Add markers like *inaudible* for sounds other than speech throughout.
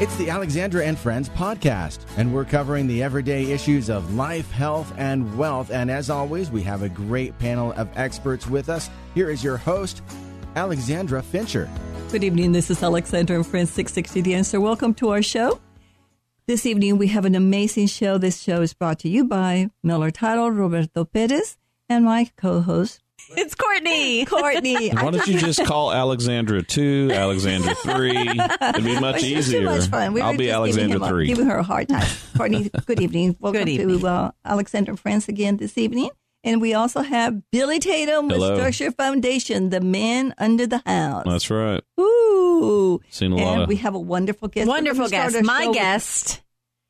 It's the Alexandra and Friends podcast, and we're covering the everyday issues of life, health, and wealth. And as always, we have a great panel of experts with us. Here is your host, Alexandra Fincher. Good evening. This is Alexandra and Friends 660 The Answer. Welcome to our show. This evening, we have an amazing show. This show is brought to you by Miller Title, Roberto Perez, and my co host, *laughs* it's Courtney. Courtney. *laughs* Why don't you just call Alexandra 2, Alexandra 3? It'd be *laughs* much easier. Too much fun. We I'll be Alexandra giving him a- 3. Giving her a hard time. Courtney, good evening. Welcome Good evening. to uh, Alexandra and Friends again this evening. And we also have Billy Tatum with Structure Foundation, the man under the house. That's right. Ooh. Seen a lot and of- we have a wonderful guest. Wonderful We're gonna start guest. My show with- guest.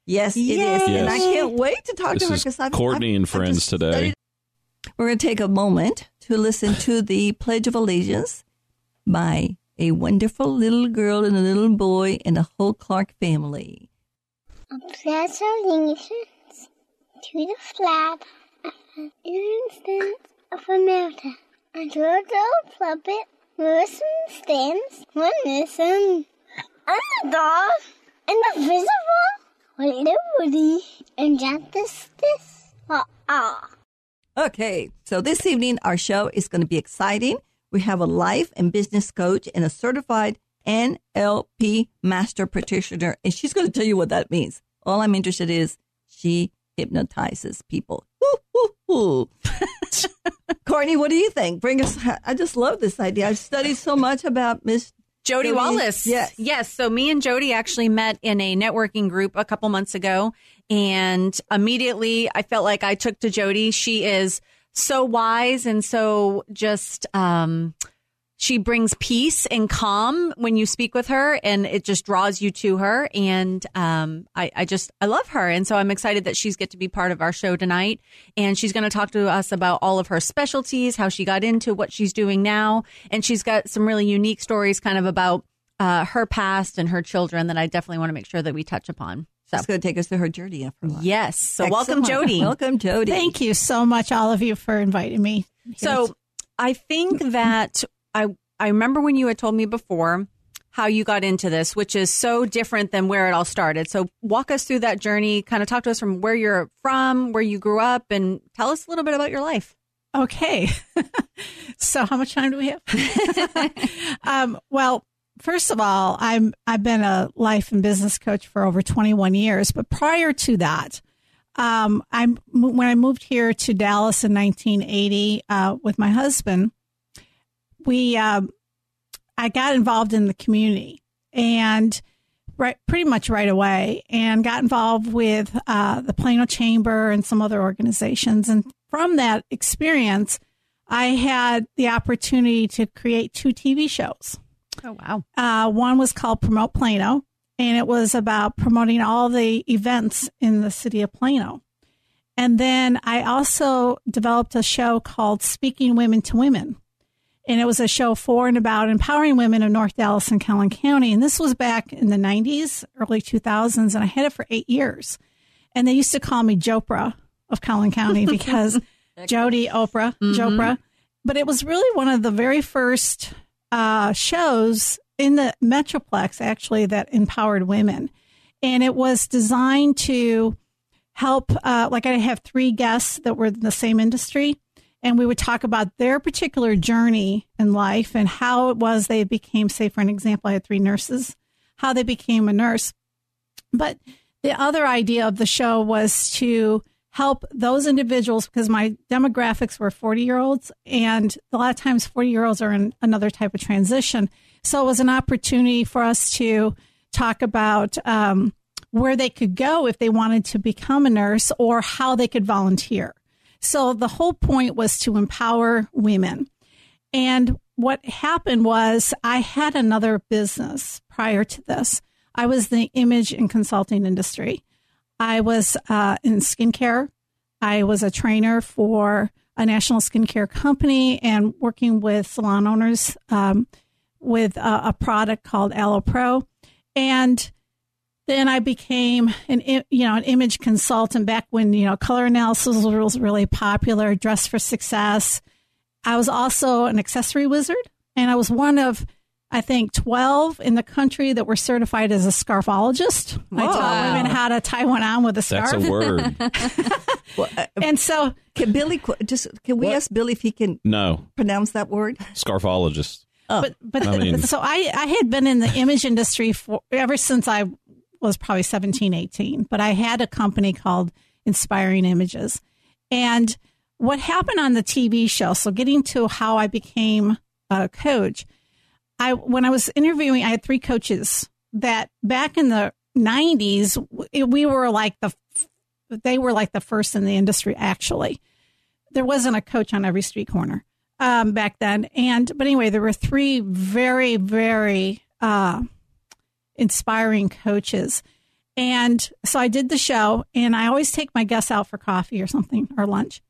Yes, it is, Yay. and I can't wait to talk This to her is because I've Courtney I've- and friends today. studied- We're going to take a moment to listen to the Pledge of Allegiance by a wonderful little girl and a little boy and the whole Clark family. A pledge of allegiance to the flag of the United States of America and to the republic which stands one nation underdog, indivisible, with liberty and justice for all. Okay, so this evening our show is going to be exciting. We have a life and business coach and a certified NLP master practitioner, and she's going to tell you what that means. All I'm interested is she hypnotizes people. Woo, woo, woo. *laughs* Courtney, what do you think? Bring us. I just love this idea. I've studied so much about Miss Jodie Jodie, Wallace. yes. Yes. So me and Jodie actually met in a networking group a couple months ago. And immediately I felt like I took to Jodie. She is so wise and so just, um, she brings peace and calm when you speak with her and it just draws you to her. And, um, I, I just, I love her. And so I'm excited that she's get to be part of our show tonight. And she's going to talk to us about all of her specialties, how she got into what she's doing now. And she's got some really unique stories kind of about, uh, her past and her children that I definitely want to make sure that we touch upon. So, She's going to take us through her journey of her life. yes. So welcome, Jodie. Welcome, Jodie. Thank you so much, all of you, for inviting me. So I think that I I remember when you had told me before how you got into this, which is so different than where it all started. So walk us through that journey, kind of talk to us from where you're from, where you grew up, and tell us a little bit about your life. okay. *laughs* so, how much time do we have? *laughs* um, well, first of all, I'm I've been a life and business coach for over 21 years, but prior to that, um, I'm when I moved here to Dallas in 1980 uh, with my husband, we um, I got involved in the community and right pretty much right away and got involved with uh, the Plano Chamber and some other organizations. And from that experience, I had the opportunity to create two TV shows. Oh wow. Uh, one was called Promote Plano, and it was about promoting all the events in the city of Plano. And then I also developed a show called Speaking Women to Women. And it was a show for and about empowering women of North Dallas and Collin County. And this was back in the 90s, early 2000s. And I had it for eight years. And they used to call me Jopra of Collin County *laughs* because Jodie Oprah, Jopra. But it was really one of the very first uh, shows in the Metroplex, actually, that empowered women. And it was designed to help, uh, like, I have three guests that were in the same industry. And we would talk about their particular journey in life and how it was they became, say, for an example, I had three nurses, how they became a nurse. But the other idea of the show was to help those individuals because my demographics were 40 year olds and a lot of times 40 year olds are in another type of transition. So it was an opportunity for us to talk about um, where they could go if they wanted to become a nurse or how they could volunteer. So the whole point was to empower women. And what happened was I had another business prior to this. I was the image and consulting industry. I was uh, in skincare. I was a trainer for a national skincare company and working with salon owners um, with a, a product called Aloe Pro. And then I became an you know an image consultant back when you know color analysis was really popular. Dress for Success. I was also an accessory wizard, and I was one of I think, 12 in the country that were certified as a scarfologist. I taught women how to tie one on with a scarf. That's a word. *laughs* Well, uh, and so, can Billy just can we ask Billy if he can no, pronounce that word? scarfologist. but, but I mean- so I, I had been in the image industry for ever since I was probably 17, 18, but I had a company called Inspiring Images. And what happened on the TV show, so getting to how I became a coach, I when I was interviewing, I had three coaches that back in the 90s, we were like the they were like the first in the industry actually. There wasn't a coach on every street corner um, back then. And but anyway, there were three very, very uh, inspiring coaches. And so I did the show, and I always take my guests out for coffee or something or lunch.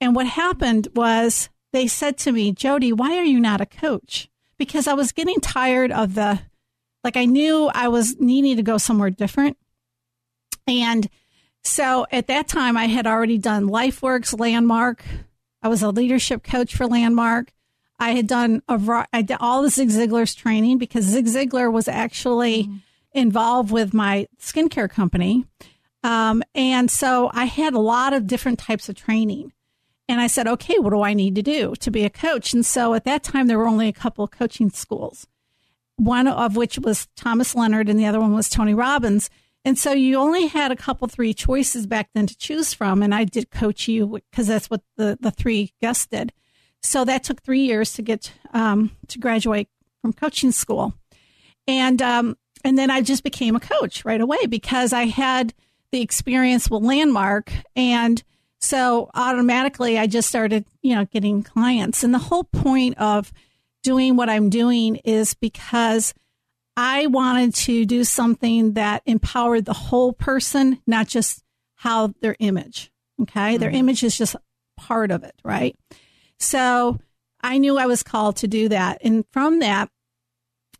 And what happened was they said to me, Jodie, why are you not a coach? Because I was getting tired of the, like, I knew I was needing to go somewhere different. And so at that time, I had already done LifeWorks, Landmark. I was a leadership coach for Landmark. I had done a, I did all the Zig Ziglar's training because Zig Ziglar was actually involved with my skincare company. Um, and so I had a lot of different types of training. And I said, okay, what do I need to do to be a coach? And so at that time, there were only a couple of coaching schools, one of which was Thomas Leonard and the other one was Tony Robbins. And so you only had a couple, three choices back then to choose from. And I did Coach U because that's what the, the three guests did. So that took three years to get um, to graduate from coaching school. And um, and then I just became a coach right away because I had the experience with Landmark, and so automatically I just started, you know, getting clients. And the whole point of doing what I'm doing is because I wanted to do something that empowered the whole person, not just how their image. Okay, their mm-hmm. image is just part of it, right? So I knew I was called to do that, and from that,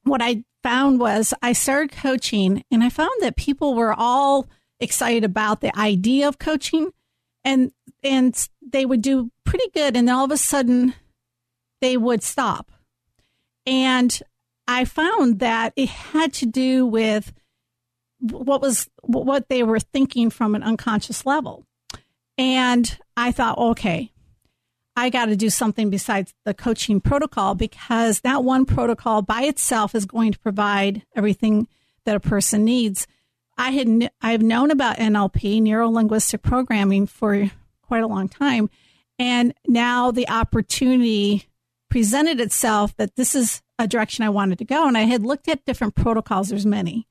what I found was I started coaching and I found that people were all excited about the idea of coaching and and they would do pretty good and then all of a sudden they would stop. And I found that it had to do with what was what they were thinking from an unconscious level. And I thought, okay, I got to do something besides the coaching protocol because that one protocol by itself is going to provide everything that a person needs. I had I've known about NLP, neuro linguistic programming, for quite a long time, and now the opportunity presented itself that this is a direction I wanted to go. And I had looked at different protocols. There's many,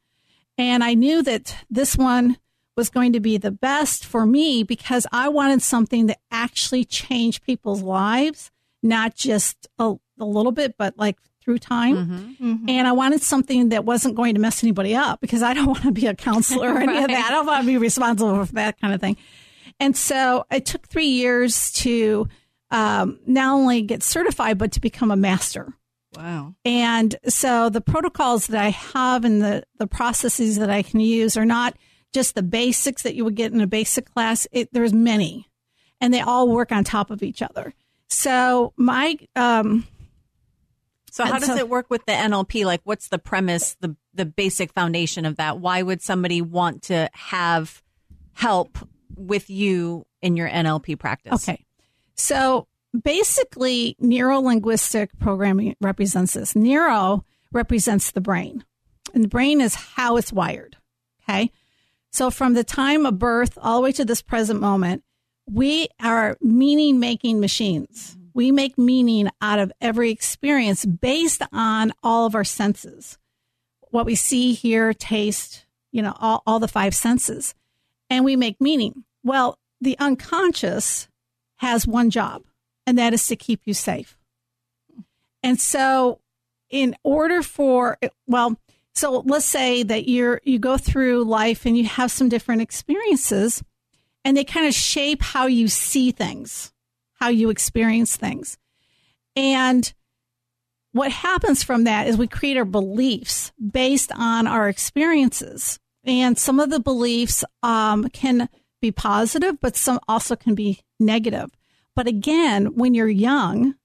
and I knew that this one was going to be the best for me because I wanted something that actually changed people's lives, not just a, a little bit, but like through time. And I wanted something that wasn't going to mess anybody up because I don't *laughs* want to be a counselor or any of that. *laughs* I don't want to be responsible for that kind of thing. And so it took three years to um, not only get certified, but to become a master. Wow. And so the protocols that I have and the, the processes that I can use are not just the basics that you would get in a basic class. It, there's many, and they all work on top of each other. So my um, So how does so- it work with the NLP? Like what's the premise, the the basic foundation of that? Why would somebody want to have help with you in your NLP practice? Okay. So basically, neuro linguistic programming represents this. Neuro represents the brain, and the brain is how it's wired. Okay. So from the time of birth all the way to this present moment, we are meaning making machines. We make meaning out of every experience based on all of our senses what we see, hear, taste, you know, all, all the five senses. And we make meaning. Well, the unconscious has one job, and that is to keep you safe. And so, in order for, well, so let's say that you're, you go through life and you have some different experiences, and they kind of shape how you see things, how you experience things. And what happens from that is we create our beliefs based on our experiences. And some of the beliefs um, can be positive, but some also can be negative. But again, when you're young,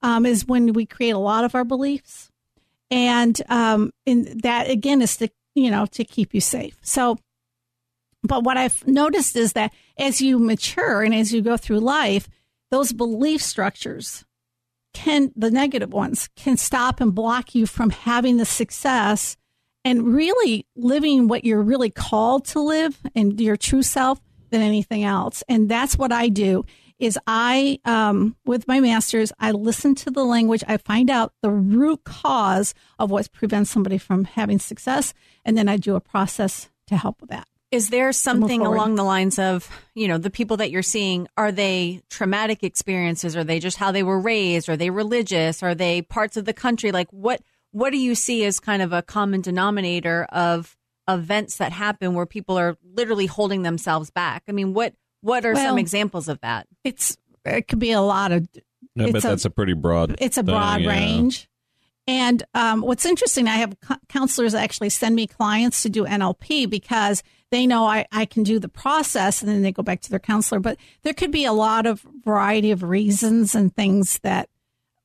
um, is when we create a lot of our beliefs. and um, and that again is to you know to keep you safe. So, but what I've noticed is that as you mature and as you go through life, those belief structures can the negative ones can stop and block you from having the success and really living what you're really called to live and your true self than anything else. And that's what I do is I, um, with my masters, I listen to the language. I find out the root cause of what prevents somebody from having success. And then I do a process to help with that. Is there something along the lines of, you know, the people that you're seeing, are they traumatic experiences? Are they just how they were raised? Are they religious? Are they parts of the country? Like what what do you see as kind of a common denominator of events that happen where people are literally holding themselves back? I mean, what what are some examples of that? It's, it could be a lot of I bet a- that's a pretty broad. it's a thing, broad yeah. range. And um, what's interesting, I have counselors actually send me clients to do NLP because they know I, I can do the process and then they go back to their counselor. But there could be a lot of variety of reasons and things that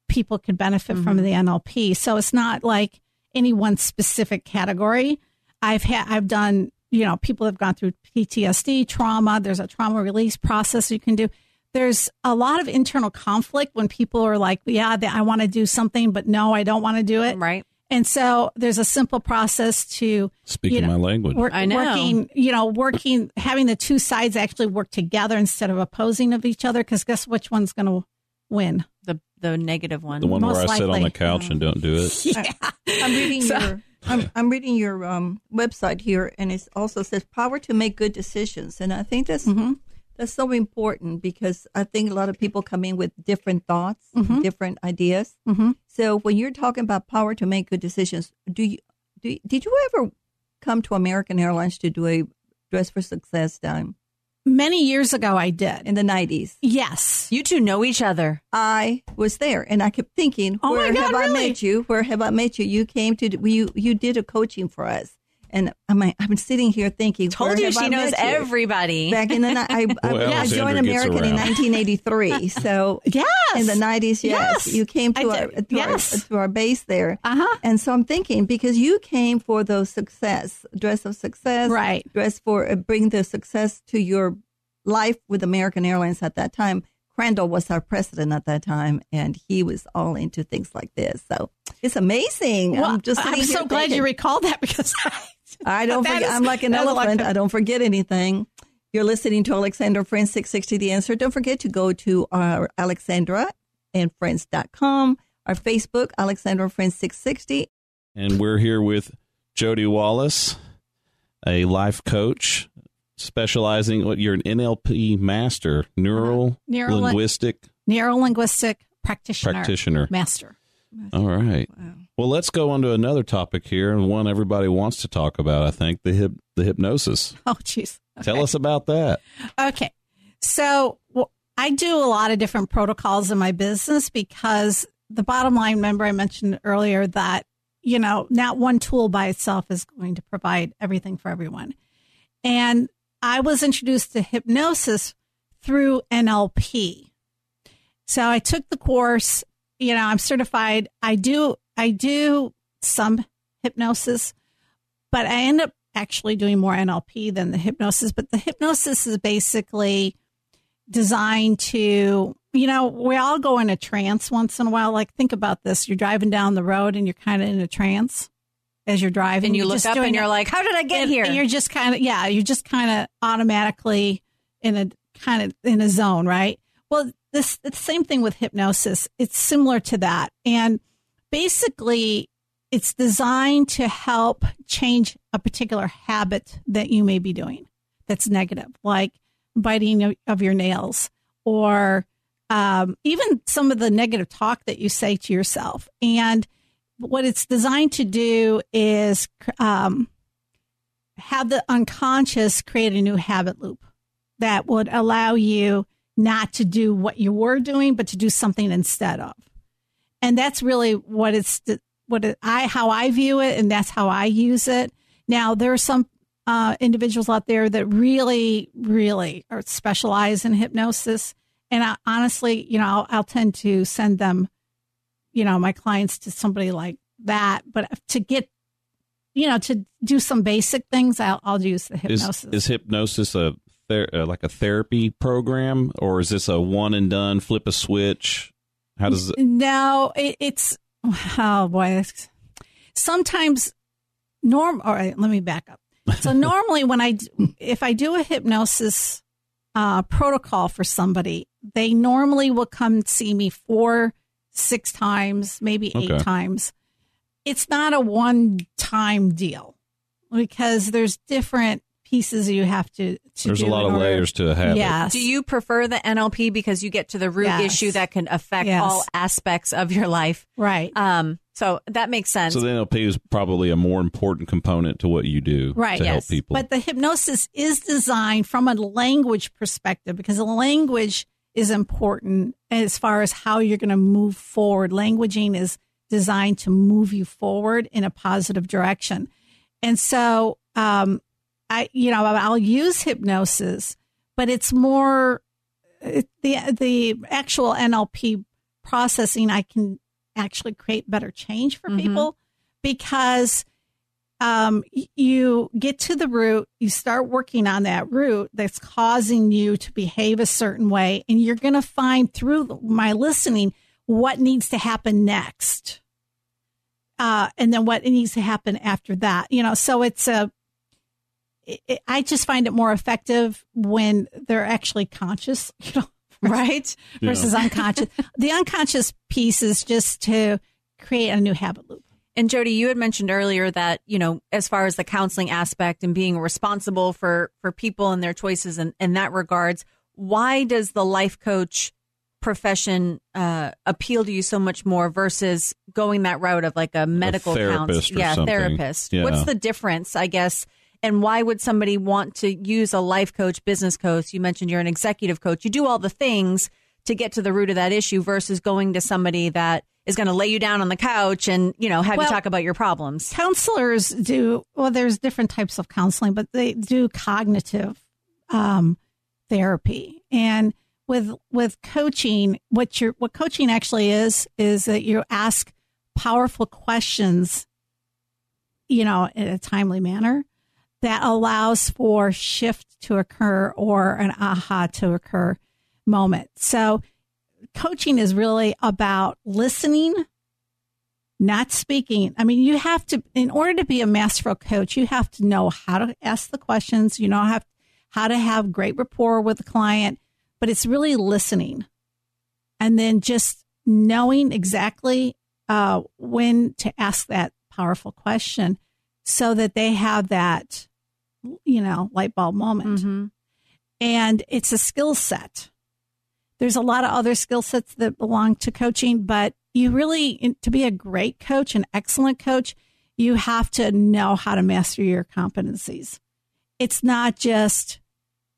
people could benefit from mm-hmm. the NLP. So it's not like any one specific category. I've had I've done you know people have gone through PTSD, trauma. There's a trauma release process you can do. There's a lot of internal conflict when people are like, yeah, I want to do something, but no, I don't want to do it. Right. And so there's a simple process to Speaking you know, my language. work, I know. working, you know, working, having the two sides actually work together instead of opposing of each other. Because guess which one's going to win? The the negative one. the one most where I sit on the couch and don't do it. *laughs* Yeah. I'm reading So- your I'm, I'm reading your um, website here, and it also says power to make good decisions, and I think that's Mm-hmm. That's so important because I think a lot of people come in with different thoughts, Mm-hmm. different ideas. So when you're talking about power to make good decisions, do you do you- did you ever come to American Airlines to do a Dress for Success time? Many years ago, I did. in the 90s? Yes. You two know each other. I was there, and I kept thinking, Oh "Where God, have I met you? Where have I met you? You came to you you did a coaching for us." And I'm like, I'm sitting here thinking, Told where you have she I knows met you? everybody. Back in the ni- I, I, I joined gets American in 1983. *laughs* So Yes. in the 90s, yes, Yes. you came to our, to, Yes. our to our base there. Uh-huh. And so I'm thinking because you came for those success, dress of success, Right. Dress for uh, bring the success to your life with American Airlines at that time. Crandall was our president at that time, and he was all into things like this. So it's amazing. Well, I'm just I'm so here glad thinking, you recalled that *laughs* because I don't forget. is- I'm like an *laughs* that is a lot elephant. of- I don't forget anything. You're listening to Alexandra Friends 660 The Answer. Don't forget to go to our Alexandra and Friends.com, our Facebook, Alexandra Friends 660. And we're here with Jodie Wallace, a life coach specializing. What you're an NLP master, neuro uh-huh. Neuro- linguistic neuro linguistic practitioner, practitioner. master. All right. Wow. Well, let's go on to another topic here, and one everybody wants to talk about. I think the hip, the hypnosis. *laughs* Oh, jeez. Tell us about that. Okay. So well, I do a lot of different protocols in my business because the bottom line, remember I mentioned earlier that, you know, not one tool by itself is going to provide everything for everyone. And I was introduced to hypnosis through NLP. So I took the course, you know, I'm certified. I do, I do some hypnosis, but I end up actually doing more NLP than the hypnosis. But the hypnosis is basically designed to, you know, we all go in a trance once in a while. Like, think about this you're driving down the road and you're kind of in a trance as you're driving. and you You're look up and you're it- like, how did I get and- here? and you're just kind of, yeah, you're just kind of automatically in a kind of in a zone, right? Well, this it's the same thing with hypnosis. It's similar to that. And basically, it's designed to help change a particular habit that you may be doing that's negative, like biting of- your nails or um, even some of the negative talk that you say to yourself. And what it's designed to do is um, have the unconscious create a new habit loop that would allow you not to do what you were doing, but to do something instead of. And that's really what it's what it, I how I view it, and that's how I use it. Now there are some uh, individuals out there that really, really are specialize in hypnosis, and I, honestly, you know, I'll, I'll tend to send them, you know, my clients to somebody like that, but to get, you know, to do some basic things, I'll, I'll use the hypnosis. Is, is hypnosis a ther- uh, like a therapy program, or is this a one and done? Flip a switch. How does it? No, it, it's oh boy. Sometimes norm. All right, let me back up. So *laughs* normally, when I if I do a hypnosis uh, protocol for somebody, they normally will come see me four, six times, maybe eight Okay. times. It's not a one time deal because there's different pieces you have to. to There's a lot of order- layers to a habit. Yes. Do you prefer the NLP because you get to the root Yes. issue that can affect Yes. all aspects of your life? Right. Um, so that makes sense. So the NLP is probably a more important component to what you do Right, to help people. But the hypnosis is designed from a language perspective because the language is important as far as how you're going to move forward. Languaging is designed to move you forward in a positive direction. And so, um, I, you know, I'll use hypnosis, but it's more it, the, the actual NLP processing. I can actually create better change for Mhm. people because um, you get to the root, you start working on that root that's causing you to behave a certain way, and you're going to find through my listening what needs to happen next. Uh, and then what needs to happen after that, you know, so it's a, it, it- I just find it more effective when they're actually conscious, *laughs* you know, right? Yeah. Versus unconscious. *laughs* the unconscious piece is just to create a new habit loop. And Jodie, you had mentioned earlier that, you know, as far as the counseling aspect and being responsible for, for people and their choices in, in that regards, why does the life coach profession uh, appeal to you so much more versus going that route of like a medical therapist counsel- or yeah, something. therapist. Yeah. What's the difference, I guess? And why would somebody want to use a life coach, business coach? You mentioned you're an executive coach. You do all the things to get to the root of that issue versus going to somebody that is going to lay you down on the couch and, you know, have Well- you talk about your problems. counselors do well there's different types of counseling but they do cognitive um, therapy and with with coaching what you're what coaching actually is is that you ask powerful questions you know in a timely manner that allows for shift to occur or an aha to occur moment. So coaching is really about listening not speaking. I mean, you have to, in order to be a masterful coach, you have to know how to ask the questions, you know, have, how to have great rapport with the client, but it's really listening. And then just knowing exactly uh, when to ask that powerful question so that they have that, you know, light bulb moment. Mhm. And it's a skill set. There's a lot of other skill sets that belong to coaching, but you really, to be a great coach, an excellent coach, you have to know how to master your competencies. It's not just,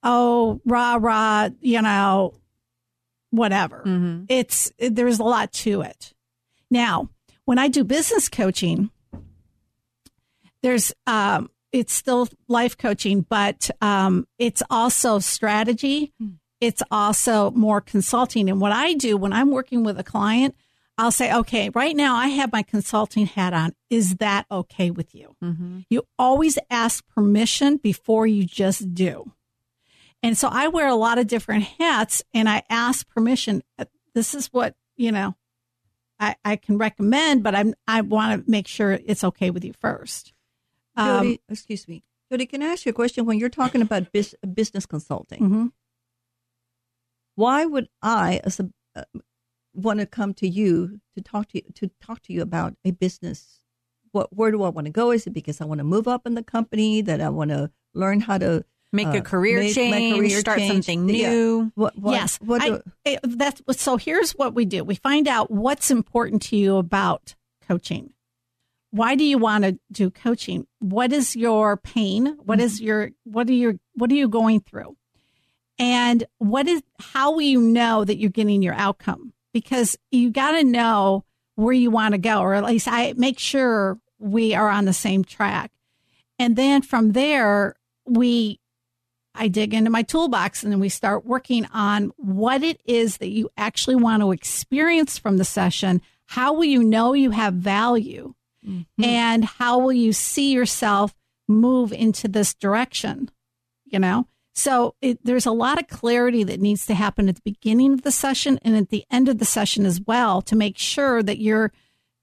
oh, rah, rah, you know, whatever. Mhm. It's, there's a lot to it. Now, when I do business coaching, there's, um, it's still life coaching, but um, it's also strategy. It's also more consulting. And what I do when I'm working with a client, I'll say, okay, right now I have my consulting hat on. Is that okay with you? Mhm. You always ask permission before you just do. And so I wear a lot of different hats and I ask permission. This is what, you know, I, I can recommend, but I'm, I want to make sure it's okay with you first. Um, excuse me. Jodie, can I ask you a question? When you're talking about bus- business consulting, mhm. why would I, as a, uh, want to come to you to talk to you to talk to you about a business? What where do I want to go? Is it because I want to move up in the company that I want to learn how to Make uh, a career make change, career start change? something Yeah. new. What, what, yes. What I- do, it- that's so. Here's what we do: we find out what's important to you about coaching. Why do you want to do coaching? What is your pain? What is mm-hmm. your what are your what are you going through? And what is how will you know that you're getting your outcome? Because you got to know where you want to go, or at least I make sure we are on the same track. And then from there, we I dig into my toolbox and then we start working on what it is that you actually want to experience from the session. How will you know you have value? Mm-hmm. And how will you see yourself move into this direction? You know? So it, there's a lot of clarity that needs to happen at the beginning of the session and at the end of the session as well to make sure that you're,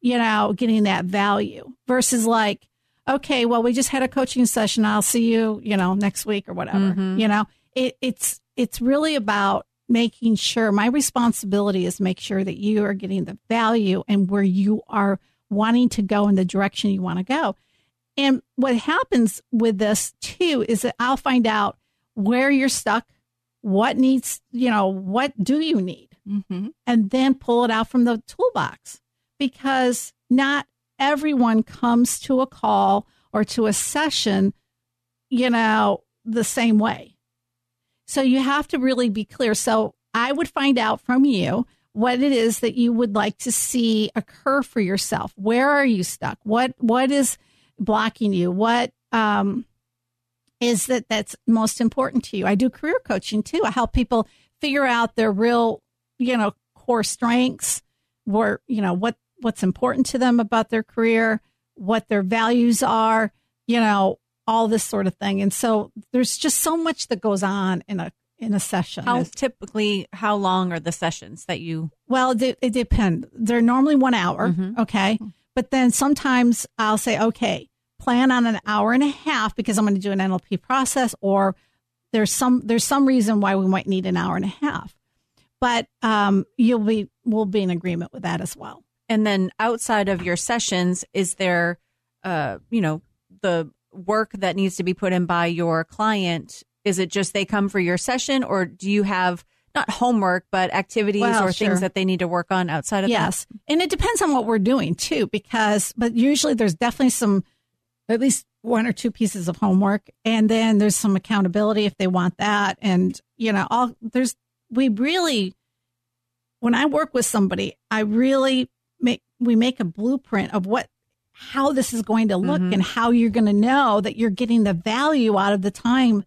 you know, getting that value versus like, okay, well, we just had a coaching session. I'll see you, you know, next week or whatever. Mm-hmm. You know, it, it's it's really about making sure my responsibility is make sure that you are getting the value and where you are wanting to go in the direction you want to go. And what happens with this too is that I'll find out where you're stuck, what needs, you know, what do you need? Mm-hmm. and then pull it out from the toolbox because not everyone comes to a call or to a session, you know, the same way. So you have to really be clear. So I would find out from you what it is that you would like to see occur for yourself. Where are you stuck? What what is blocking you? What um is that that's most important to you? I do career coaching too. I help people figure out their real, you know, core strengths, where, you know, what what's important to them about their career, what their values are, you know, all this sort of thing. And so there's just so much that goes on in a in a session. How typically, how long are the sessions that you? Well, it, it depends. They're normally one hour, Mhm. okay? But then sometimes I'll say, okay, plan on an hour and a half because I'm going to do an NLP process, or there's some there's some reason why we might need an hour and a half. But um, you'll be we'll be in agreement with that as well. And then outside of your sessions, is there, uh, you know, the work that needs to be put in by your client? Is it just they come for your session, or do you have not homework but activities Well, or sure. things that they need to work on outside of Yes. And it depends on what we're doing too, because, but usually there's definitely some, at least one or two pieces of homework. And then there's some accountability if they want that. And, you know, all there's, we really, when I work with somebody, I really make, we make a blueprint of what, how this is going to look Mhm. and how you're going to know that you're getting the value out of the time.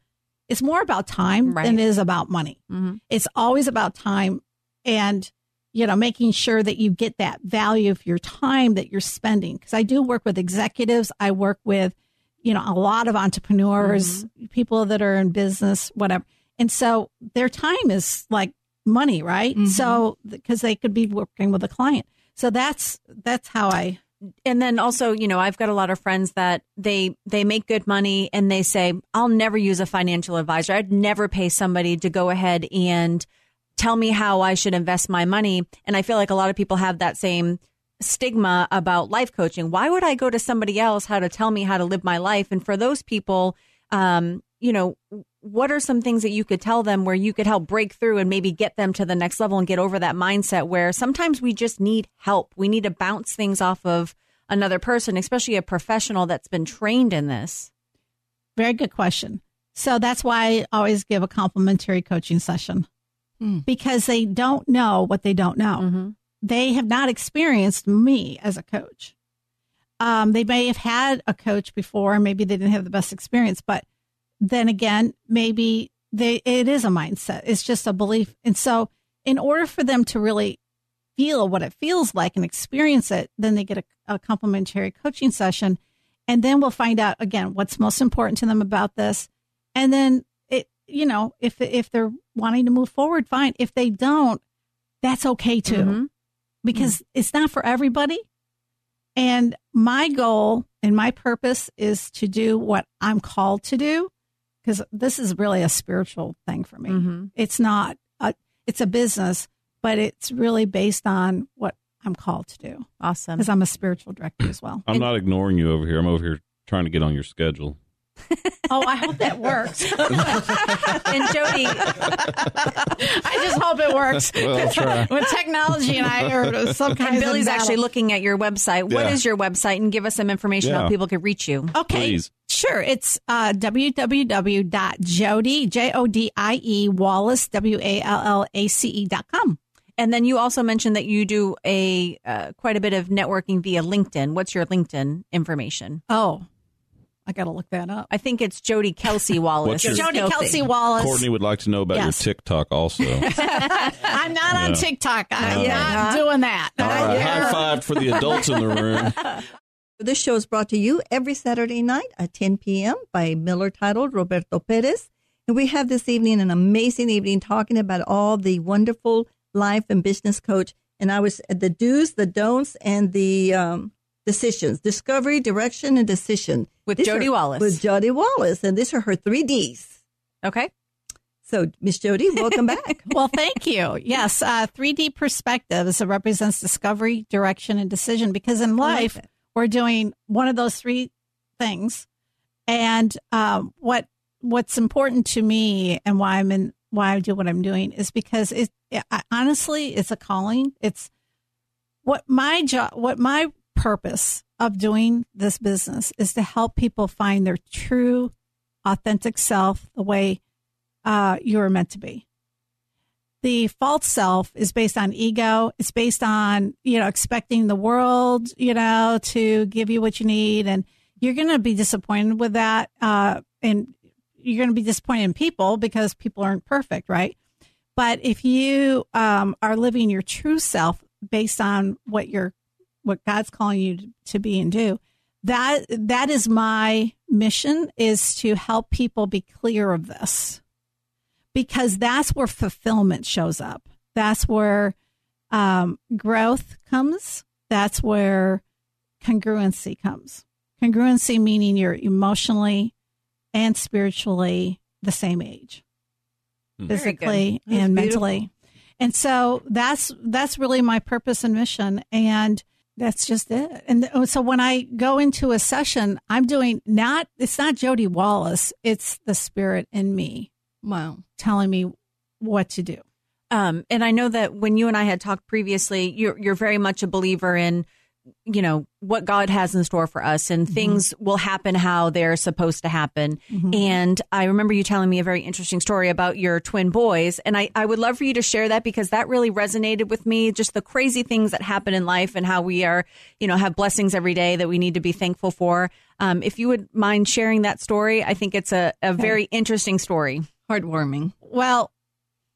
It's more about time Right. than it is about money? Mhm. it's always about time and you know making sure that you get that value of your time that you're spending. Because i do work with executives. I work with you know a lot of entrepreneurs people that are in business whatever. And so their time is like money right? So because they could be working with a client. So that's that's how i and then also you know i've got a lot of friends that they they make good money and they say i'll never use a financial advisor. I'd never pay somebody to go ahead and tell me how i should invest my money. And i feel like a lot of people have that same stigma about life coaching. Why would i go to somebody else how to tell me how to live my life? And for those people um you know what are some things that you could tell them where you could help break through and maybe get them to the next level and get over that mindset where sometimes we just need help. We need to bounce things off of another person, especially a professional that's been trained in this. very good question so that's why i always give a complimentary coaching session Hmm. because they don't know what they don't know Mm-hmm. they have not experienced me as a coach. Um, they may have had a coach before, maybe they didn't have the best experience, but then again, maybe they it is a mindset. It's just a belief. And so in order for them to really feel what it feels like and experience it, then they get a, a complimentary coaching session. And then we'll find out again what's most important to them about this. And then it, you know, if if they're wanting to move forward, fine. If they don't, that's okay too Mhm. because it's not for everybody. And my goal and my purpose is to do what I'm called to do because this is really a spiritual thing for me. Mhm. It's not, a, it's a business, but it's really based on what I'm called to do Awesome. because I'm a spiritual director as well. I'm not ignoring you over here. I'm over here trying to get on your schedule. Oh, I hope that works. *laughs* and Jodie, I just hope it works. Well, I'll try. With technology and I are some kind and of Billy's battle. actually looking at your website. What Yeah. is your website? And give us some information Yeah. how people can reach you. Okay. Please. Sure. It's uh, www.jody, J O D I E, Wallace, W A L L A C E dot com. And then you also mentioned that you do a uh, quite a bit of networking via LinkedIn. What's your LinkedIn information? Oh, I got to look that up. I think it's Jodie Kelsey *laughs* Wallace. Your- Jodie Kelsey. Kelsey Wallace. Courtney would like to know about Yes. your TikTok also. *laughs* I'm not on TikTok. I'm Yeah. not doing that. right, high five for the adults in the room. *laughs* This show is brought to you every Saturday night at 10 p.m. by Miller titled Roberto Perez. And we have this evening an amazing evening talking about all the wonderful life and business coach. And I was at the do's, the don'ts, and the um, decisions discovery, direction, and decision. With These Jodie are- Wallace. With Jodie Wallace. And these are her three D's. Okay. So, Miss Jodie, welcome back. *laughs* well, thank you. Yes, uh, 3D perspectives it represents discovery, direction, and decision. Because in I like life, we're doing one of those three things. And um, what what's important to me and why I'm in why I do what I'm doing is because it, it I, honestly it's a calling. It's what my job, what my purpose of doing this business is to help people find their true, authentic self, the way uh, you are meant to be the false self is based on ego. It's based on, you know, expecting the world, you know, to give you what you need. And you're going to be disappointed with that. Uh, and you're going to be disappointed in people because people aren't perfect, right? But if you um, are living your true self based on what you're, what God's calling you to be and do, that that is my mission is to help people be clear of this because that's where fulfillment shows up. That's where um, growth comes. That's where congruency comes. Congruency meaning you're emotionally and spiritually the same age, Hmm. Physically and beautiful. mentally. And so that's that's really my purpose and mission, and that's just it. And so when I go into a session, I'm doing not it's not Jodie Wallace, it's the spirit in me Wow. telling me what to do. Um, and I know that when you and I had talked previously, you're you're very much a believer in, you know, what God has in store for us, and things will happen how they're supposed to happen. And I remember you telling me a very interesting story about your twin boys, and I I would love for you to share that because that really resonated with me. Just the crazy things that happen in life and how we are, you know, have blessings every day that we need to be thankful for. Um, if you would mind sharing that story, I think it's a, a very interesting story. Heartwarming. Well,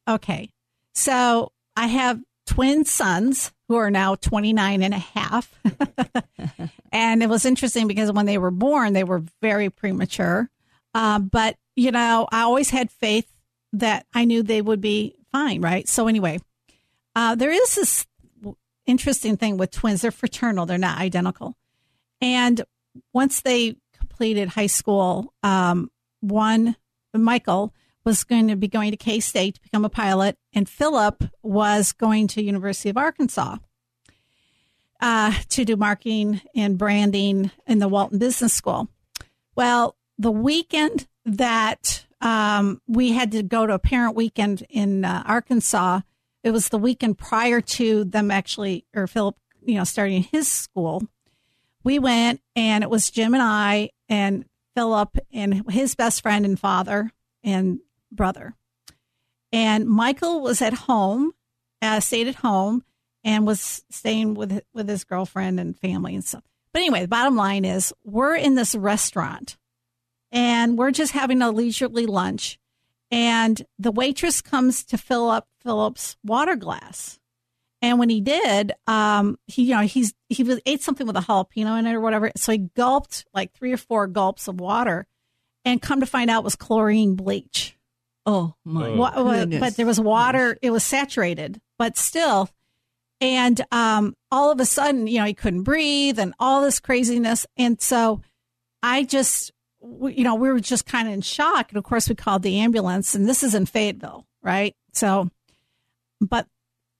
okay. So I have twin sons who are now 29 and a half. *laughs* and it was interesting because when they were born, they were very premature. Uh, but, you know, I always had faith that I knew they would be fine, right? So, anyway, uh, there is this interesting thing with twins. They're fraternal, they're not identical. And once they completed high school, um, one, Michael, was going to be going to K State to become a pilot, and Philip was going to University of Arkansas uh, to do marketing and branding in the Walton Business School. Well, the weekend that um, we had to go to a parent weekend in uh, Arkansas, it was the weekend prior to them actually, or Philip, you know, starting his school. We went, and it was Jim and I and Philip and his best friend and father and brother. And Michael was at home, uh, stayed at home, and was staying with with his girlfriend and family and stuff. But anyway, the bottom line is we're in this restaurant, and we're just having a leisurely lunch, and the waitress comes to fill up Philip's water glass. And when he did, um, he you know he's he was, ate something with a jalapeno in it or whatever, so he gulped like three or four gulps of water, and come to find out was chlorine bleach. Oh my Wa- wa- goodness. but there was water. It was saturated, but still. And um, all of a sudden, you know, he couldn't breathe and all this craziness. And so I just, you know, we were just kind of in shock. And of course, we called the ambulance, and this is in Fayetteville, right? So, but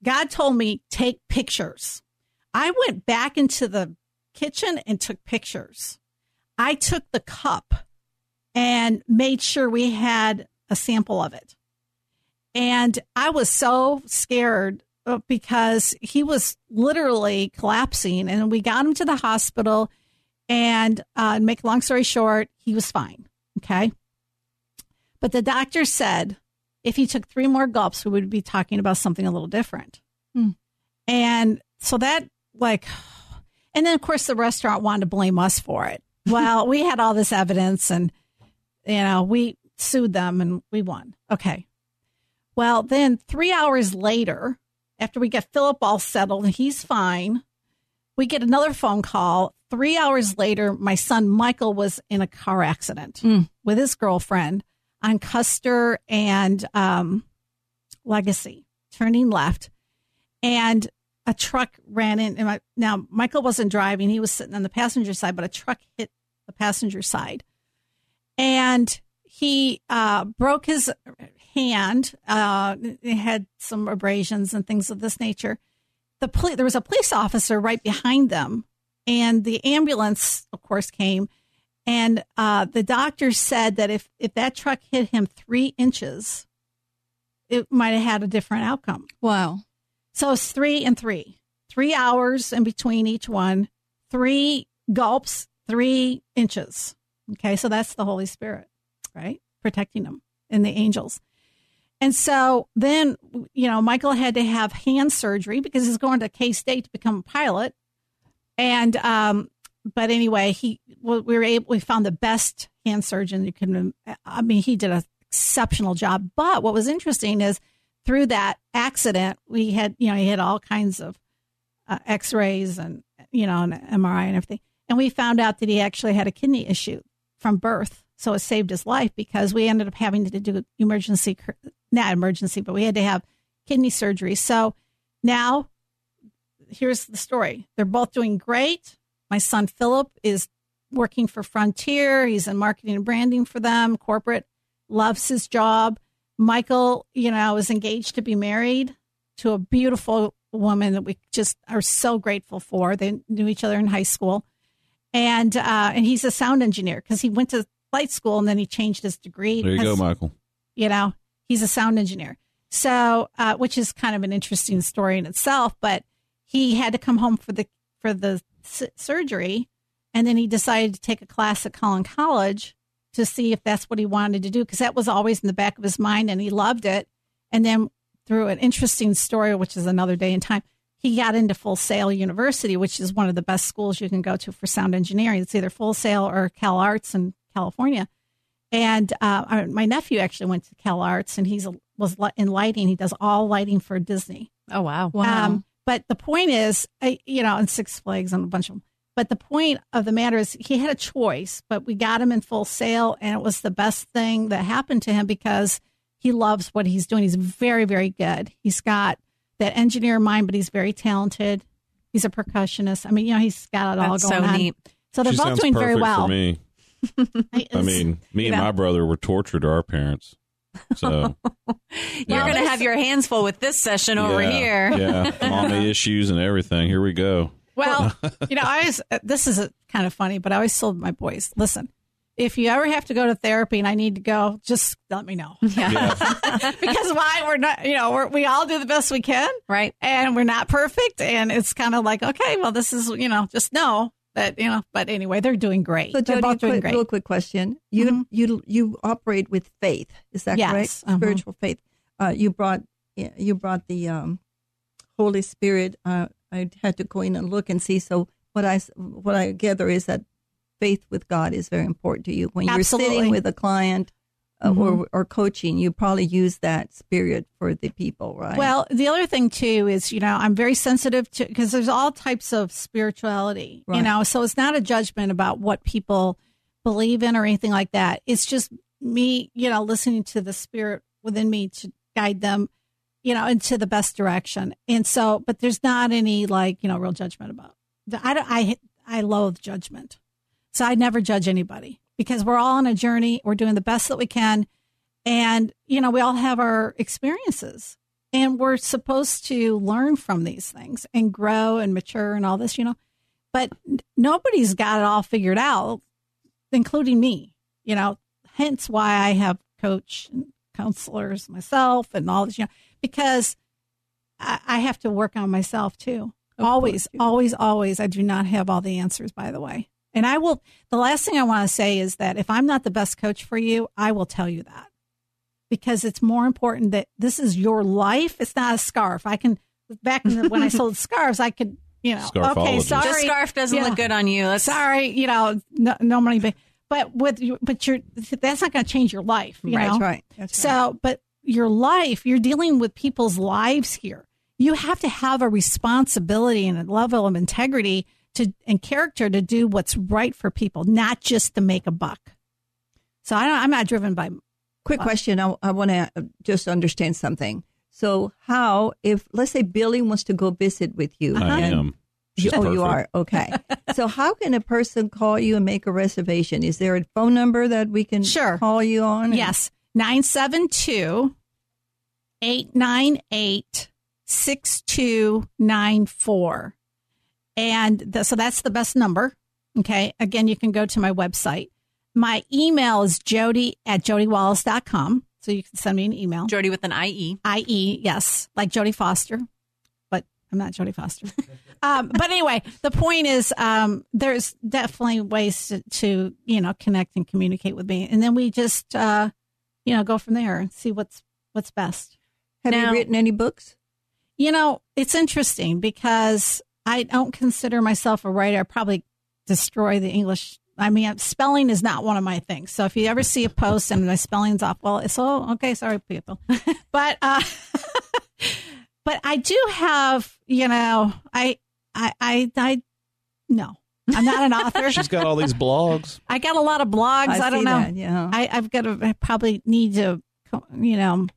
God told me take pictures. I went back into the kitchen and took pictures. I took the cup and made sure we had a sample of it. And I was so scared uh, because he was literally collapsing, and we got him to the hospital. And uh, make a long story short, he was fine. Okay. But the doctor said if he took three more gulps, we would be talking about something a little different. Hmm. And so that, like, and then of course the restaurant wanted to blame us for it. Well, we had all this evidence and, you know, we sued them and we won. Okay. Well, then three hours later, after we get Philip all settled and he's fine, we get another phone call three hours later, my son Michael was in a car accident Mm. with his girlfriend on Custer and um, Legacy, turning left, and a truck ran in. And my, now Michael wasn't driving; he was sitting on the passenger side, but a truck hit the passenger side, and he uh, broke his hand. Uh, had some abrasions and things of this nature. The poli- there was a police officer right behind them, and the ambulance, of course, came. And uh, the doctor said that if if that truck hit him three inches, it might have had a different outcome. Wow. So it's three and three, three hours in between each one, three gulps, three inches. Okay, so that's the Holy Spirit, right? Protecting them and the angels. And so then, you know, Michael had to have hand surgery because he's going to K State to become a pilot. And, um, but anyway, he, we were able, we found the best hand surgeon you can, I mean, he did an exceptional job. But what was interesting is through that accident, we had, you know, he had all kinds of uh, x rays and, you know, an MRI and everything. And we found out that he actually had a kidney issue from birth. So it saved his life because we ended up having to do emergency, not emergency, but we had to have kidney surgery. So now here's the story. They're both doing great. My son Philip is working for Frontier. He's in marketing and branding for them, corporate, loves his job. Michael, you know, is engaged to be married to a beautiful woman that we just are so grateful for. They knew each other in high school. And uh, and he's a sound engineer because he went to flight school and then he changed his degree. There you go, Michael. You know, he's a sound engineer. So, uh, which is kind of an interesting story in itself. But he had to come home for the for the s- surgery, and then he decided to take a class at Collin College to see if that's what he wanted to do because that was always in the back of his mind, and he loved it. And then through an interesting story, which is another day in time, he got into Full Sail University, which is one of the best schools you can go to for sound engineering. It's either Full Sail or Cal Arts in California. And uh, my nephew actually went to Cal Arts, and he's was in lighting. He does all lighting for Disney. Oh wow. Um, but the point is, I, you know, and Six Flags and a bunch of them. But the point of the matter is, he had a choice, but we got him in full sail, and it was the best thing that happened to him because he loves what he's doing. He's very, very good. He's got that engineer mind, but he's very talented. He's a percussionist. I mean, you know, he's got it all That's going so on. neat. So they're she both doing very well. For. *laughs* I mean, me and know. my brother were tortured to our parents. So *laughs* You're Yeah. going to have your hands full with this session over yeah, here. yeah, *laughs* mommy issues and everything. Here we go. Well, you know, I always, uh, this is a, kind of funny, but I always told my boys, listen, if you ever have to go to therapy and I need to go, just let me know. Yeah, because why? We're not, you know, we're, we all do the best we can Right. and we're not perfect. And it's kind of like, okay, well, this is, you know, just know that, you know, but anyway, they're doing great. So, they're Jodie, both doing quick, great. real quick question: you Mhm. you you operate with faith, is that Yes, correct? uh-huh. Spiritual faith. Uh, you brought you brought the um, Holy Spirit. Uh, I had to go in and look and see. So what I what I gather is that faith with God is very important to you when you're sitting with a client. Uh, Mhm. or, or coaching, you probably use that spirit for the people, right? Well, the other thing too is, you know, I'm very sensitive to because there's all types of spirituality, you know, so it's not a judgment about what people believe in or anything like that. It's just me, you know, listening to the spirit within me to guide them, you know, into the best direction. And so, but there's not any like, you know, real judgment about. I don't, I I loathe judgment, so I never judge anybody because we're all on a journey. We're doing the best that we can. And, you know, we all have our experiences and we're supposed to learn from these things and grow and mature and all this, you know. But nobody's got it all figured out, including me, you know. Hence why I have coach and counselors myself and all this, you know, because I, I have to work on myself too. Of always, always, always. I do not have all the answers, by the way. And I will, the last thing I want to say is that if I'm not the best coach for you, I will tell you that because it's more important that this is your life. It's not a scarf. I can, back in the, when I *laughs* sold scarves, I could, you know, okay, Scarfologist. sorry. The scarf doesn't Yeah. look good on you. Let's Sorry, you know, no, no money, but, but with you, but you're, that's not going to change your life. You Right, know? that's right. That's right. So, but your life, you're dealing with people's lives here. You have to have a responsibility and a level of integrity to and character to do what's right for people, not just to make a buck. So I don't, I'm not driven by Quick question. I, I want to just understand something. So, how, if, let's say Billy wants to go visit with you. I and- am. She's oh, you are? Okay. *laughs* so, how can a person call you and make a reservation? Is there a phone number that we can Sure. call you on? Yes, 972 898 6294. And the, so that's the best number. Okay. Again, you can go to my website. My email is jodie at jodiewallace.com. So you can send me an email. Jodie with an E. IE. I.e., yes, like Jodie Foster, but I'm not Jodie Foster. *laughs* um, but anyway, the point is, um, there's definitely ways to, to, you know, connect and communicate with me, and then we just, uh, you know, go from there and see what's what's best. Have Now- you written any books? You know, it's interesting because I don't consider myself a writer. I probably destroy the English. I mean, spelling is not one of my things. So if you ever see a post and my spelling's off, well, it's all okay, sorry, people. *laughs* but uh, *laughs* but I do have, you know, I I I, I no, I'm not an author. *laughs* She's got all these blogs. I got a lot of blogs. I, don't know. that, yeah. I, I've got to. I probably need to, you know,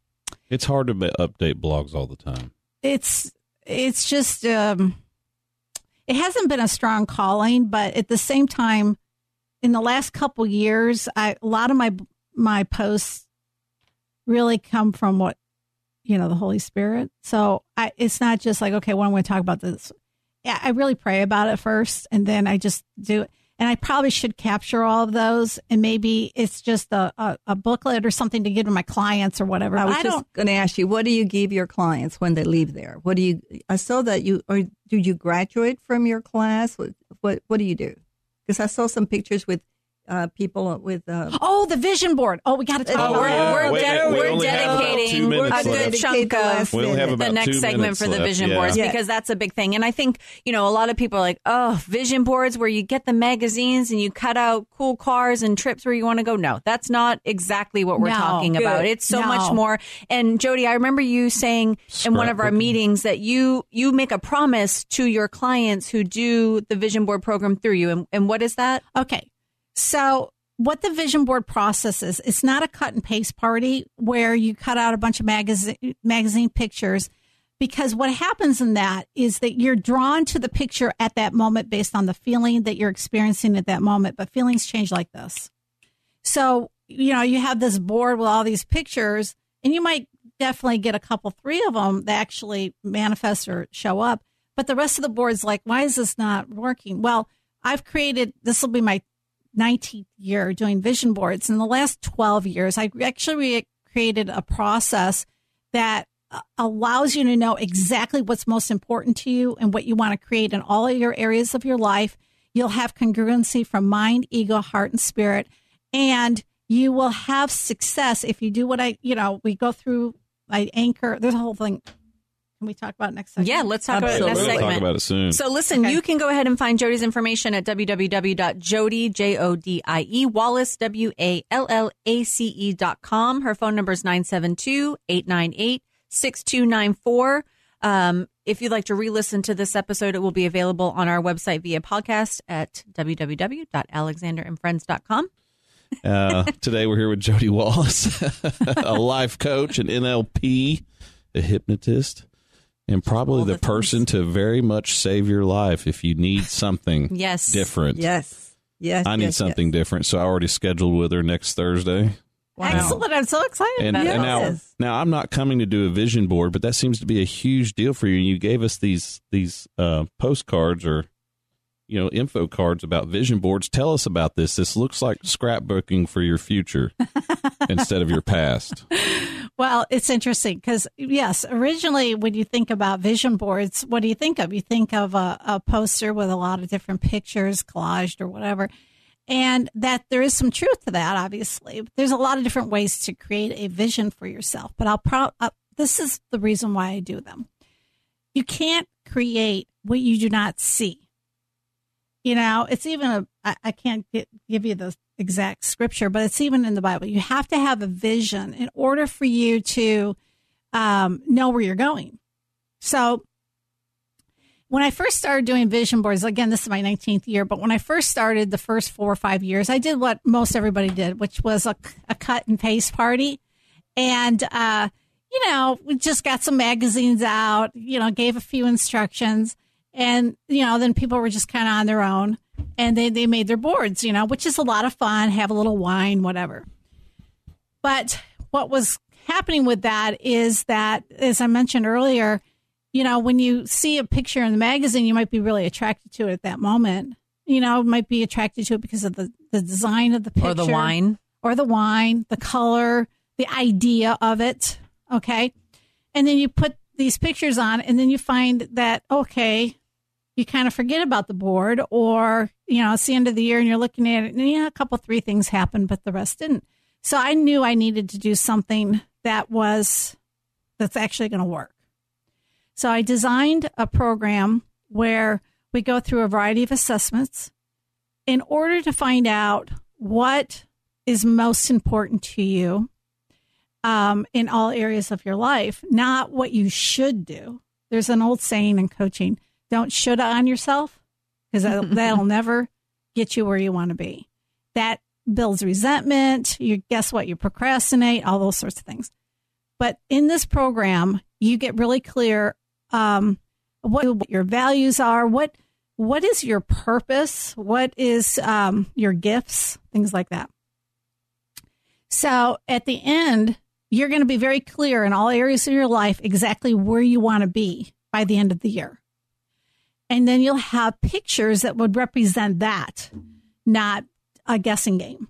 It's hard to update blogs all the time. it's it's just um it hasn't been a strong calling but at the same time in the last couple years I, a lot of my my posts really come from what you know the holy spirit. So I, it's not just like okay well i'm going to talk about this? Yeah i really pray about it first and then i just do it and i probably should capture all of those and maybe it's just a, a, a booklet or something to give to my clients or whatever I was I just going to ask you, what do you give your clients when they leave there? What do you? I saw that you or do you graduate from your class? What what, what do you do? Because I saw some pictures with uh, people with. Uh, Oh, the vision board. Oh, we got to talk Oh, about we're, yeah. it. we're, Wait, de- we we're only have about dedicating minutes a left. good chunk of We only have minute. about the next segment minutes for the left, vision yeah. boards Yeah. because that's a big thing. And I think, you know, a lot of people are like, oh, vision boards where you get the magazines and you cut out cool cars and trips where you want to go. No, that's not exactly what we're No. talking about. It's so No. much more. And Jodie, I remember you saying in one of our meetings that you you make a promise to your clients who do the vision board program through you. And, and what is that? Okay. So, what the vision board process is, it's not a cut and paste party where you cut out a bunch of magazine magazine pictures because what happens in that is that you're drawn to the picture at that moment based on the feeling that you're experiencing at that moment, but feelings change like this. So, you know, you have this board with all these pictures and you might definitely get a couple, three of them that actually manifest or show up. But the rest of the board's like, why is this not working? Well, I've created, this will be my 19th year doing vision boards. In the last 12 years, I actually created a process that uh, allows you to know exactly what's most important to you and what you want to create in all of your areas of your life. You'll have congruency from mind, ego, heart, and spirit. And you will have success if you do what I, you know, we go through, I anchor, there's a whole thing. Can we talk about it next segment? Yeah, let's talk about it Absolutely. next We'll segment. talk about it soon. So listen, Okay. you can go ahead and find Jodie's information at www.jodie, J-O-D-I-E, Wallace, W-A-L-L-A-C-E E dot com. Her phone number is 972-898-6294. Um, if you'd like to re-listen to this episode, it will be available on our website via podcast at www.alexanderandfriends.com. Uh, *laughs* today we're here with Jodie Wallace, *laughs* a life coach, an NLP, a hypnotist, and probably the the person to very much save your life if you need something *laughs* Yes. different. yes, yes. I need yes, something yes. different, so I already scheduled with her next Thursday. Wow. Excellent. I'm so excited And, about and it. now, Yes. now I'm not coming to do a vision board, but that seems to be a huge deal for you. And you gave us these these uh, postcards or you know info cards about vision boards. Tell us about this. This looks like scrapbooking for your future *laughs* instead of your past. Well, it's interesting because, yes, originally when you think about vision boards, what do you think of? You think of a, a poster with a lot of different pictures, collaged or whatever. And that there is some truth to that, obviously. There's a lot of different ways to create a vision for yourself, but I'll pro- uh, this is the reason why I do them. You can't create what you do not see. You know, it's even a, I, I can't get, give you the exact scripture, but it's even in the Bible. You have to have a vision in order for you to um, know where you're going. So when I first started doing vision boards, again, this is my 19th year, but when I first started the first four or five years, I did what most everybody did, which was a, a cut and paste party. And, uh, you know, we just got some magazines out, you know, gave a few instructions and, you know, then people were just kind of on their own and they, they made their boards, you know, which is a lot of fun, have a little wine, whatever. But what was happening with that is that, as I mentioned earlier, you know, when you see a picture in the magazine, you might be really attracted to it at that moment. You know, might be attracted to it because of the, the design of the picture. Or the wine. Or the wine, the color, the idea of it. Okay. And then you put these pictures on, and then you find that, okay, you kind of forget about the board, or, you know, it's the end of the year and you're looking at it, and yeah, a couple, three things happened, but the rest didn't. So I knew I needed to do something that was, that's actually going to work. So I designed a program where we go through a variety of assessments in order to find out what is most important to you um, in all areas of your life, not what you should do. There's an old saying in coaching don't should on yourself because that'll, *laughs* that'll never get you where you want to be. That builds resentment. You guess what? You procrastinate, all those sorts of things. But in this program, you get really clear um, what your values are, what what is your purpose, what is um, your gifts, things like that. So at the end, you're going to be very clear in all areas of your life exactly where you want to be by the end of the year. And then you'll have pictures that would represent that, not a guessing game.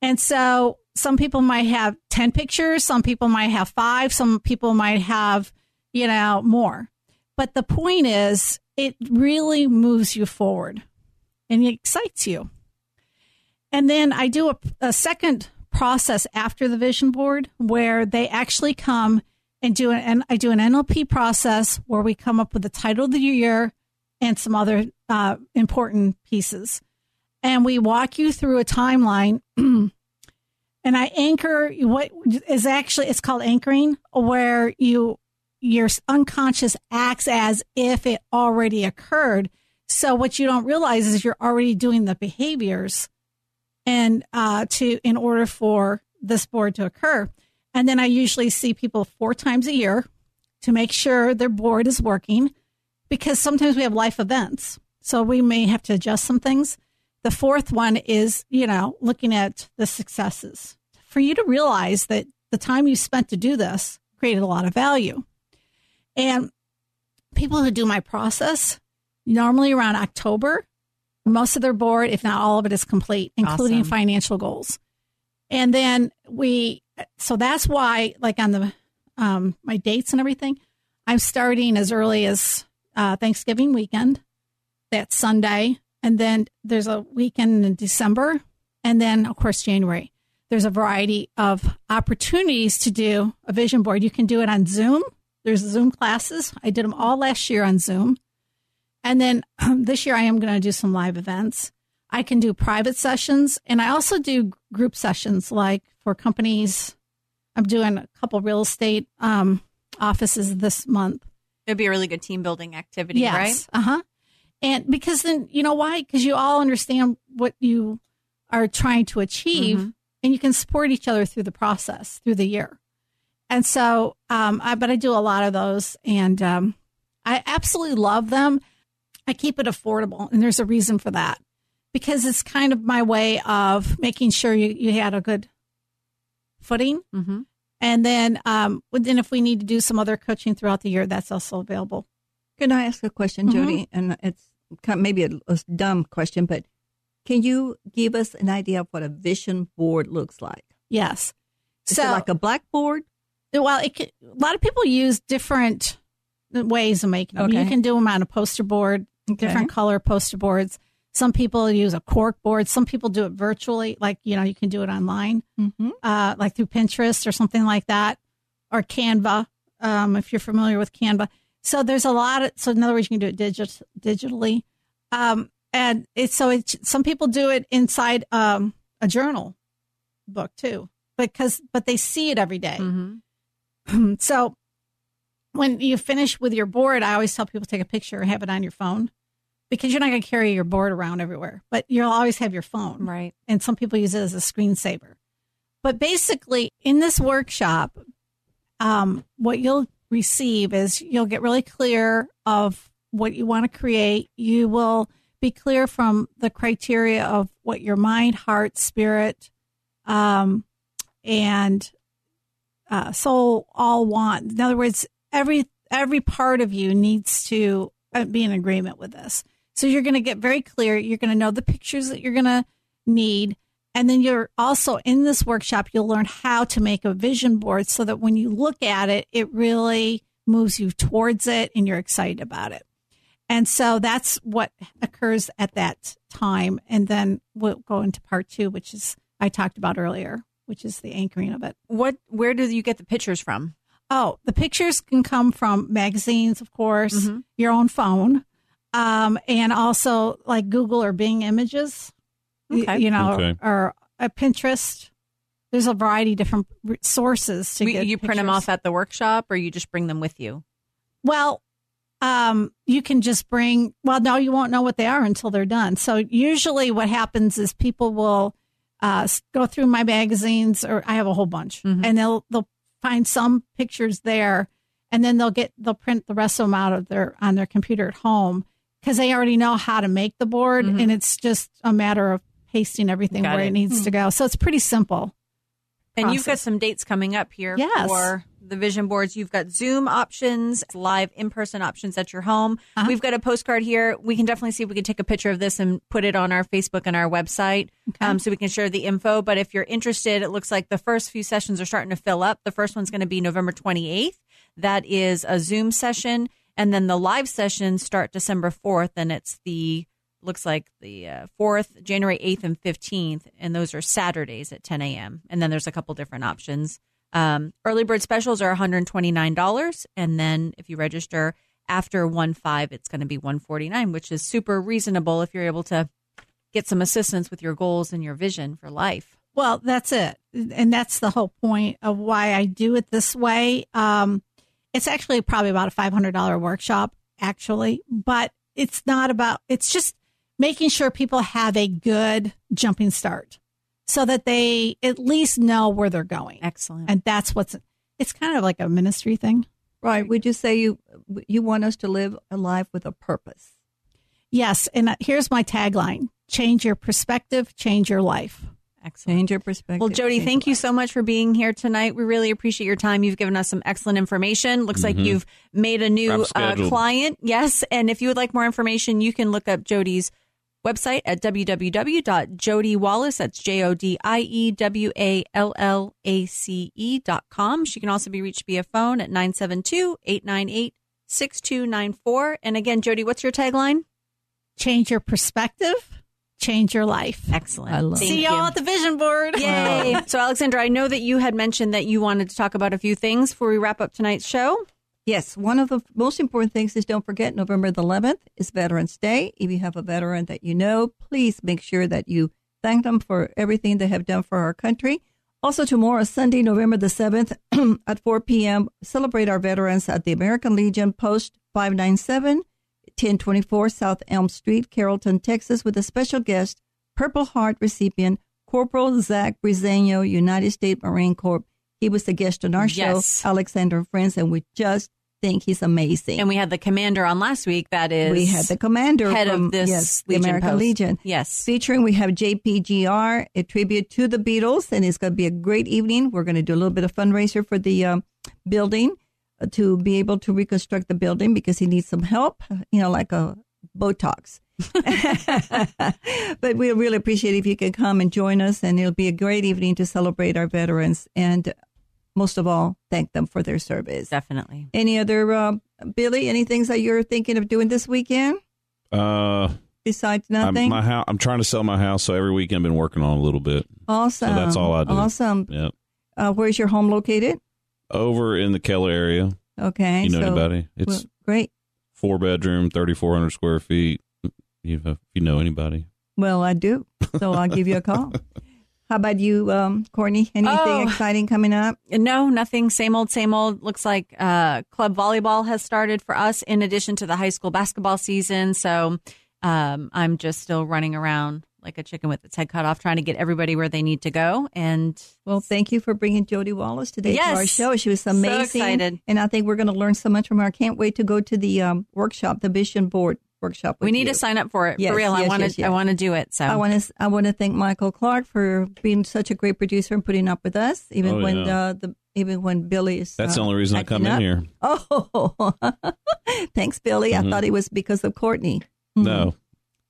And so some people might have 10 pictures, some people might have five, some people might have, you know, more. But the point is, it really moves you forward and it excites you. And then I do a, a second process after the vision board where they actually come and do an, and I do an NLP process where we come up with the title of the year and some other uh, important pieces. And we walk you through a timeline *clears throat* and I anchor what is actually it's called anchoring where you your unconscious acts as if it already occurred. So what you don't realize is you're already doing the behaviors and uh, to in order for this board to occur. And then I usually see people four times a year to make sure their board is working because sometimes we have life events. So we may have to adjust some things. The fourth one is, you know, looking at the successes for you to realize that the time you spent to do this created a lot of value. And people who do my process, normally around October, most of their board, if not all of it, is complete, including Awesome. financial goals. And then we, so that's why, like on the um, my dates and everything, I'm starting as early as uh, Thanksgiving weekend. That's Sunday, and then there's a weekend in December, and then of course January. There's a variety of opportunities to do a vision board. You can do it on Zoom. There's Zoom classes. I did them all last year on Zoom. And then *clears throat* this year I am going to do some live events. I can do private sessions and I also do group sessions like for companies. I'm doing a couple real estate um, offices this month. It'd be a really good team building activity, right? Uh huh. And because then, you know why? Because you all understand what you are trying to achieve Mhm. and you can support each other through the process, through the year. And so, um, I, but I do a lot of those and um, I absolutely love them. I keep it affordable, and there's a reason for that because it's kind of my way of making sure you, you had a good footing. Mm-hmm. And then, um, then if we need to do some other coaching throughout the year, that's also available. Can I ask a question, Mhm. Jodie? And it's kind of maybe a, a dumb question, but can you give us an idea of what a vision board looks like? Yes. Is so, it like a blackboard? well, it could, a lot of people use different ways of making them. You can do them on a poster board, different color poster boards. Some people use a cork board. Some people do it virtually, like you know, you can do it online, Mm-hmm. uh, like through Pinterest or something like that, or Canva, um, if you're familiar with Canva. So there's a lot of. So in other words, you can do it digit, digitally, um, and it's so it's some people do it inside um, a journal book too, because but they see it every day. Mm-hmm. *clears throat* so when you finish with your board, I always tell people take a picture and have it on your phone because you're not going to carry your board around everywhere, but you'll always have your phone. Right. And some people use it as a screensaver. But basically, in this workshop, um, what you'll receive is you'll get really clear of what you want to create. You will be clear from the criteria of what your mind, heart, spirit, um, and uh, soul all want. In other words, every every part of you needs to uh, be in agreement with this. So you're going to get very clear. You're going to know the pictures that you're going to need. And then you're also in this workshop, you'll learn how to make a vision board so that when you look at it, it really moves you towards it and you're excited about it. And so that's what occurs at that time. And then we'll go into part two, which is I talked about earlier, which is the anchoring of it. What? Where do you get the pictures from? Oh, the pictures can come from magazines, of course, Mhm. your own phone, um, and also like Google or Bing images, Okay. you know, Okay. or, uh, Pinterest. There's a variety of different sources to We- get you print them off at the workshop, or you just bring them with you? Well, um, you can just bring. Well, no, you won't know what they are until they're done. So usually, what happens is people will uh, go through my magazines, or I have a whole bunch, Mhm. and they'll they'll find some pictures there, and then they'll get they'll print the rest of them out of their on their computer at home because they already know how to make the board, Mhm. and it's just a matter of pasting everything Got where it, it. needs to go. So it's pretty simple. And you've got some dates coming up here Yes. for the vision boards. You've got Zoom options, live in person options at your home. Uh-huh. We've got a postcard here. We can definitely see if we can take a picture of this and put it on our Facebook and our website Okay. um, so we can share the info. But if you're interested, it looks like the first few sessions are starting to fill up. The first one's going to be November 28th. That is a Zoom session. And then the live sessions start December 4th, and it's the looks like the uh, 4th, January 8th, and 15th. And those are Saturdays at 10 a.m. And then there's a couple different options. Um, early bird specials are $129. And then if you register after 1 5, it's going to be 149 which is super reasonable if you're able to get some assistance with your goals and your vision for life. Well, that's it. And that's the whole point of why I do it this way. Um, it's actually probably about a $500 workshop, actually, but it's not about, it's just making sure people have a good jumping start so that they at least know where they're going. Excellent. And that's what's, it's kind of like a ministry thing. Right. Would you say you you want us to live a life with a purpose? Yes. And uh, here's my tagline change your perspective, change your life. Excellent. Change your perspective. Well, Jodie, thank your you so much for being here tonight. We really appreciate your time. You've given us some excellent information. Looks like Mhm. you've made a new uh, client. Yes. And if you would like more information, you can look up Jodie's website at www.jodiewallace. That's J O D I E W A L L A C E dot com. She can also be reached via phone at 972 898 6294. And again, Jodie, what's your tagline? Change your perspective, change your life. Excellent. I love Thank See you. y'all at the vision board. Yay. so, Alexandra, I know that you had mentioned that you wanted to talk about a few things before we wrap up tonight's show. Yes, one of the most important things is don't forget November the 11th is Veterans Day. If you have a veteran that you know, please make sure that you thank them for everything they have done for our country. Also, tomorrow, Sunday, November the 7th *clears throat* at 4 p.m., celebrate our veterans at the American Legion Post 597, 1024 South Elm Street, Carrollton, Texas, with a special guest, Purple Heart recipient Corporal Zach Briseño, United States Marine Corps. He was a guest on our Yes. show, Alexander and Friends, and we just think he's amazing. And we had the commander on last week. That is, we had the commander head from of this yes, the American post. Legion. Yes. Featuring, we have JPGR, a tribute to the Beatles, and it's going to be a great evening. We're going to do a little bit of fundraiser for the um, building uh, to be able to reconstruct the building because he needs some help, you know, like a Botox. *laughs* but we really appreciate if you can come and join us, and it'll be a great evening to celebrate our veterans and most of all, thank them for their service. Definitely. Any other, uh, Billy, any things that you're thinking of doing this weekend Uh, besides I'm, nothing? my house. I'm trying to sell my house, so every weekend I've been working on a little bit. awesome. that's all I do. Awesome. Yep. Uh, where's your home located? Over in the Keller area. Okay. You know so, anybody? It's well, great. four bedroom, 3,400 square feet. You, know, if you know anybody. Well, I do. So I'll give you a call. *laughs* How about you, um, Courtney? Anything Oh. exciting coming up? No, nothing. Same old, same old. Looks like uh, club volleyball has started for us in addition to the high school basketball season. So um, I'm just still running around like a chicken with its head cut off, trying to get everybody where they need to go. And Well, thank you for bringing Jodie Wallace today to our show. She was So amazing. excited. And I think we're going to learn so much from her. I can't wait to go to the um, workshop, the Vision Board workshop. we need you. to sign up for it Yes, for real. I yes, want to. yes, yes. I want to do it. So I want to I want to thank Michael Clark for being such a great producer and putting up with us, even Oh, when yeah. uh, the even when Billy is. That's the uh, only reason I come acting in here. Oh, *laughs* thanks, Billy. I thought it was because of Courtney. No,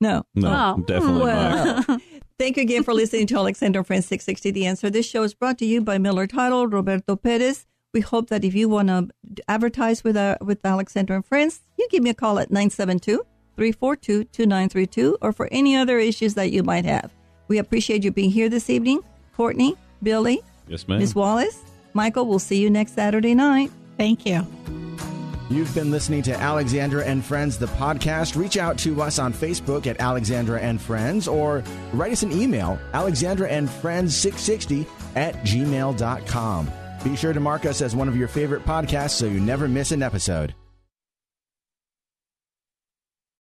No. no, Oh. definitely not. Well, *laughs* thank you again for listening to Alexander Friends 660 The Answer. This show is brought to you by Miller Title, Roberto Perez. We hope that if you want to advertise with uh, with Alexander and Friends, you give me a call at 972 342 2932 or for any other issues that you might have. We appreciate you being here this evening. Courtney, Billy, Yes, ma'am. Ms. Wallace, Michael, we'll see you next Saturday night. Thank you. You've been listening to Alexandra and Friends, the podcast. Reach out to us on Facebook at Alexandra and Friends or write us an email, Alexandra and Friends 660 at gmail.com. Be sure to mark us as one of your favorite podcasts so you never miss an episode.